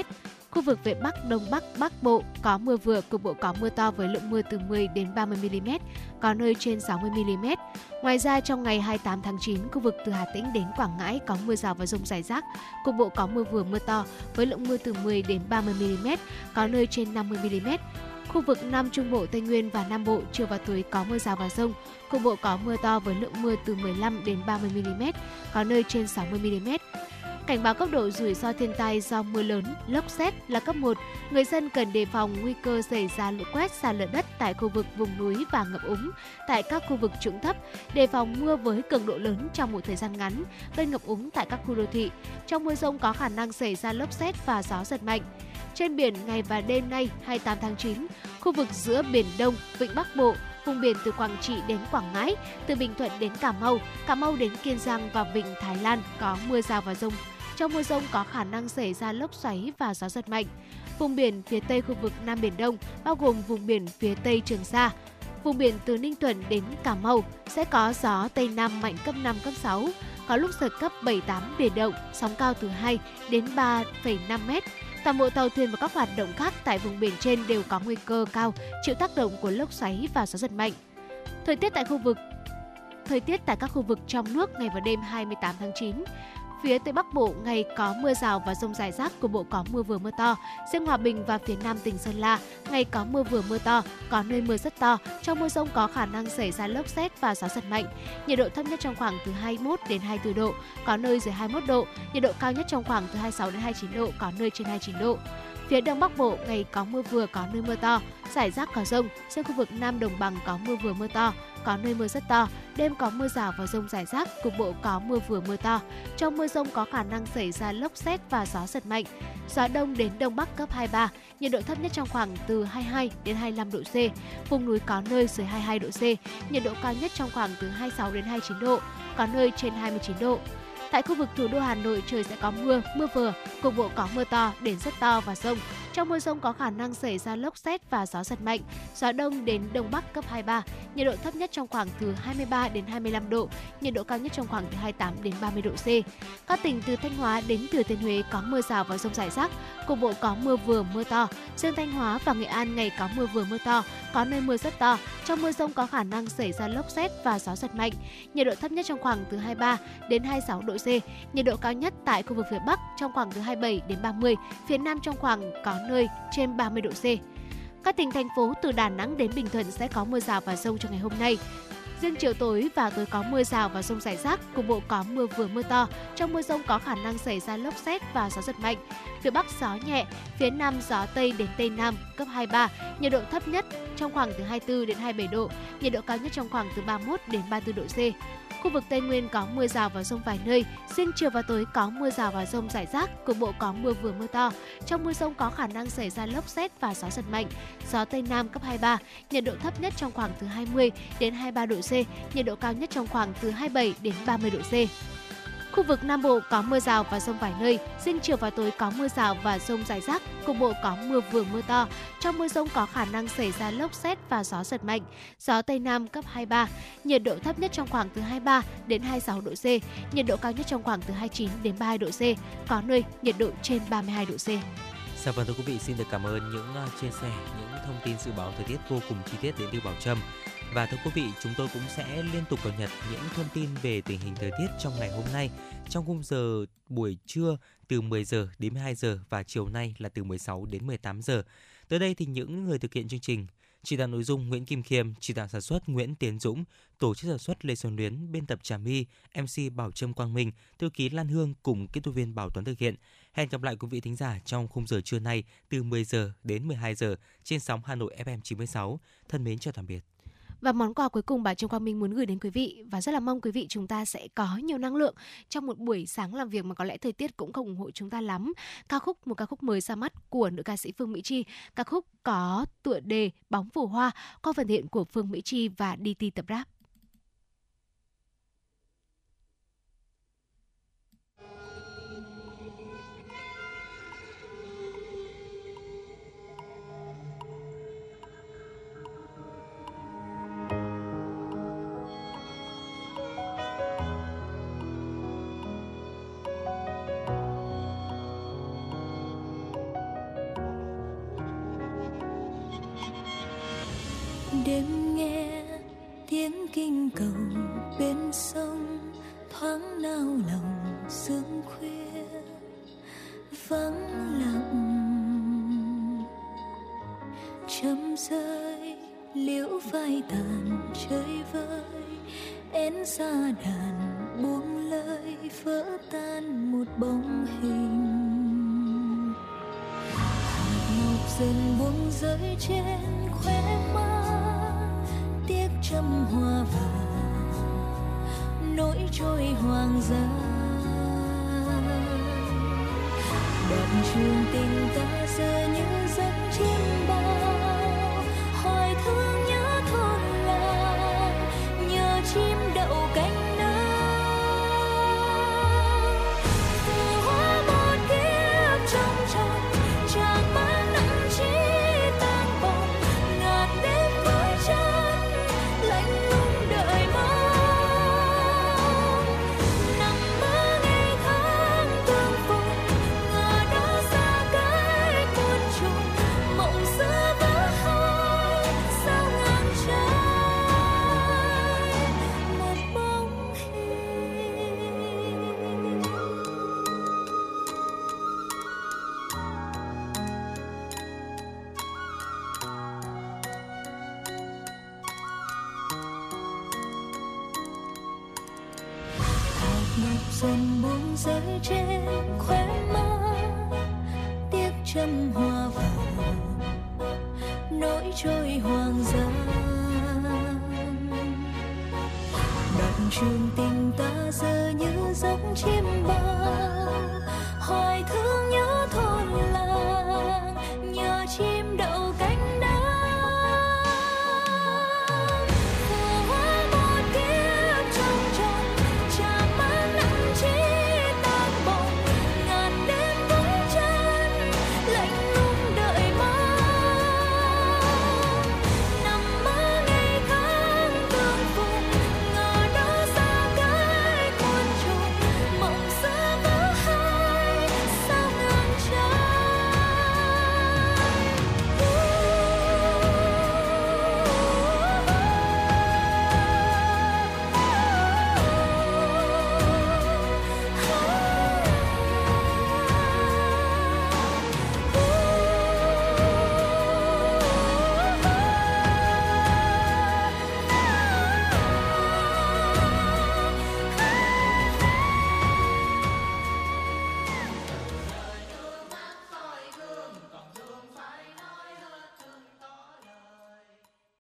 Khu vực về Bắc, Đông Bắc, Bắc Bộ có mưa vừa, cục bộ có mưa to với lượng mưa từ 10 đến 30 mm, có nơi trên 60 mm. Ngoài ra trong ngày 28 tháng 9, khu vực từ Hà Tĩnh đến Quảng Ngãi có mưa rào và rông rải rác, cục bộ có mưa vừa mưa to với lượng mưa từ 10 đến 30 mm, có nơi trên 50 mm. Khu vực Nam Trung Bộ, Tây Nguyên và Nam Bộ chiều và tối có mưa rào và rông, cục bộ có mưa to với lượng mưa từ 15 đến 30 mm, có nơi trên 60 mm. Cảnh báo cấp độ rủi ro thiên tai do mưa lớn, lốc xét là cấp 1. Người dân cần đề phòng nguy cơ xảy ra lũ quét, sạt lở đất tại khu vực vùng núi và ngập úng tại các khu vực trũng thấp, đề phòng mưa với cường độ lớn trong một thời gian ngắn, gây ngập úng tại các khu đô thị. Trong mưa rông có khả năng xảy ra lốc xét và gió giật mạnh. Trên biển ngày và đêm nay 28 tháng 9, khu vực giữa Biển Đông, Vịnh Bắc Bộ, vùng biển từ Quảng Trị đến Quảng Ngãi, từ Bình Thuận đến Cà Mau, Cà Mau đến Kiên Giang và Vịnh Thái Lan có mưa rào và rông trong mưa rông có khả năng xảy ra lốc xoáy và gió giật mạnh. Vùng biển phía tây khu vực Nam Biển Đông, bao gồm vùng biển phía tây Trường Sa, vùng biển từ Ninh Thuận đến Cà Mau sẽ có gió Tây Nam mạnh cấp 5, cấp 6, có lúc giật cấp 7, 8 biển động, sóng cao từ 2 đến 3,5 mét. Toàn bộ tàu thuyền và các hoạt động khác tại vùng biển trên đều có nguy cơ cao chịu tác động của lốc xoáy và gió giật mạnh. Thời tiết tại khu vực Thời tiết tại các khu vực trong nước ngày và đêm 28 tháng 9, Phía Tây Bắc Bộ ngày có mưa rào và rông rải rác, cục bộ có mưa vừa mưa to. Riêng Hòa Bình và phía Nam tỉnh Sơn La ngày có mưa vừa mưa to, có nơi mưa rất to. Trong mưa rông có khả năng xảy ra lốc xét và gió giật mạnh. Nhiệt độ thấp nhất trong khoảng từ 21 đến 24 độ, có nơi dưới 21 độ. Nhiệt độ cao nhất trong khoảng từ 26 đến 29 độ, có nơi trên 29 độ. Phía Đông Bắc Bộ ngày có mưa vừa có nơi mưa to, rải rác có rông. trên khu vực Nam Đồng bằng có mưa vừa mưa to, có nơi mưa rất to. Đêm có mưa rào và rông rải rác, cục bộ có mưa vừa mưa to. Trong mưa rông có khả năng xảy ra lốc xét và gió giật mạnh. Gió đông đến đông bắc cấp 23, nhiệt độ thấp nhất trong khoảng từ 22 đến 25 độ C. Vùng núi có nơi dưới 22 độ C, nhiệt độ cao nhất trong khoảng từ 26 đến 29 độ, có nơi trên 29 độ. Tại khu vực thủ đô Hà Nội trời sẽ có mưa, mưa vừa, cục bộ có mưa to đến rất to và rông. Trong mưa rông có khả năng xảy ra lốc xét và gió giật mạnh, gió đông đến đông bắc cấp 23, nhiệt độ thấp nhất trong khoảng từ 23 đến 25 độ, nhiệt độ cao nhất trong khoảng từ 28 đến 30 độ C. Các tỉnh từ Thanh Hóa đến Thừa Thiên Huế có mưa rào và rông rải rác, cục bộ có mưa vừa mưa to. Riêng Thanh Hóa và Nghệ An ngày có mưa vừa mưa to, có nơi mưa rất to. Trong mưa rông có khả năng xảy ra lốc xét và gió giật mạnh. Nhiệt độ thấp nhất trong khoảng từ 23 đến 26 độ C, nhiệt độ cao nhất tại khu vực phía Bắc trong khoảng từ 27 đến 30, phía Nam trong khoảng có nơi trên 30 độ C. Các tỉnh thành phố từ Đà Nẵng đến Bình Thuận sẽ có mưa rào và rông trong ngày hôm nay. Riêng chiều tối và tối có mưa rào và rông rải rác, cục bộ có mưa vừa mưa to. Trong mưa rông có khả năng xảy ra lốc xét và gió giật mạnh. Phía Bắc gió nhẹ, phía Nam gió Tây đến Tây Nam cấp 23, nhiệt độ thấp nhất trong khoảng từ 24 đến 27 độ, nhiệt độ cao nhất trong khoảng từ 31 đến 34 độ C. Khu vực Tây Nguyên có mưa rào và rông vài nơi, riêng chiều và tối có mưa rào và rông rải rác, cục bộ có mưa vừa mưa to. Trong mưa rông có khả năng xảy ra lốc xét và gió giật mạnh. Gió Tây Nam cấp 23, nhiệt độ thấp nhất trong khoảng từ 20 đến 23 độ C, nhiệt độ cao nhất trong khoảng từ 27 đến 30 độ C. Khu vực Nam Bộ có mưa rào và rông vài nơi, riêng chiều và tối có mưa rào và rông rải rác, cục bộ có mưa vừa mưa to. Trong mưa rông có khả năng xảy ra lốc xét và gió giật mạnh. Gió Tây Nam cấp 23, nhiệt độ thấp nhất trong khoảng từ 23 đến 26 độ C, nhiệt độ cao nhất trong khoảng từ 29 đến 32 độ C, có nơi nhiệt độ trên 32 độ C. Dạ vâng thưa quý vị, xin được cảm ơn những à, chia sẻ, những thông tin dự báo thời tiết vô cùng chi tiết đến từ Bảo Trâm. Và thưa quý vị, chúng tôi cũng sẽ liên tục cập nhật những thông tin về tình hình thời tiết trong ngày hôm nay trong khung giờ buổi trưa từ 10 giờ đến 12 giờ và chiều nay là từ 16 đến 18 giờ. Tới đây thì những người thực hiện chương trình chỉ đạo nội dung Nguyễn Kim Khiêm, chỉ đạo sản xuất Nguyễn Tiến Dũng, tổ chức sản xuất Lê Xuân Luyến, biên tập Trà My, MC Bảo Trâm Quang Minh, thư ký Lan Hương cùng kỹ thuật viên Bảo Tuấn thực hiện. Hẹn gặp lại quý vị thính giả trong khung giờ trưa nay từ 10 giờ đến 12 giờ trên sóng Hà Nội FM 96. Thân mến chào tạm biệt. Và món quà cuối cùng bà Trương Quang Minh muốn gửi đến quý vị và rất là mong quý vị chúng ta sẽ có nhiều năng lượng trong một buổi sáng làm việc mà có lẽ thời tiết cũng không ủng hộ chúng ta lắm. Ca khúc một ca khúc mới ra mắt của nữ ca sĩ Phương Mỹ Chi, ca khúc có tựa đề Bóng phù hoa qua phần hiện của Phương Mỹ Chi và DT tập rap. Kinh cầu bên sông, thoáng nao lòng sương khuya, vắng lặng. Chấm rơi, liễu vai tàn chơi vơi, én ra đàn buông lời vỡ tan một bóng hình. Hạt ngọc dần buông rơi trên khóe mắt trăm hoa vàng nỗi trôi hoàng gia đoạn trường tình ta giờ những trên khóe má tiếc trăm hoa vàng nỗi trôi hoàng gia đoạn trường tình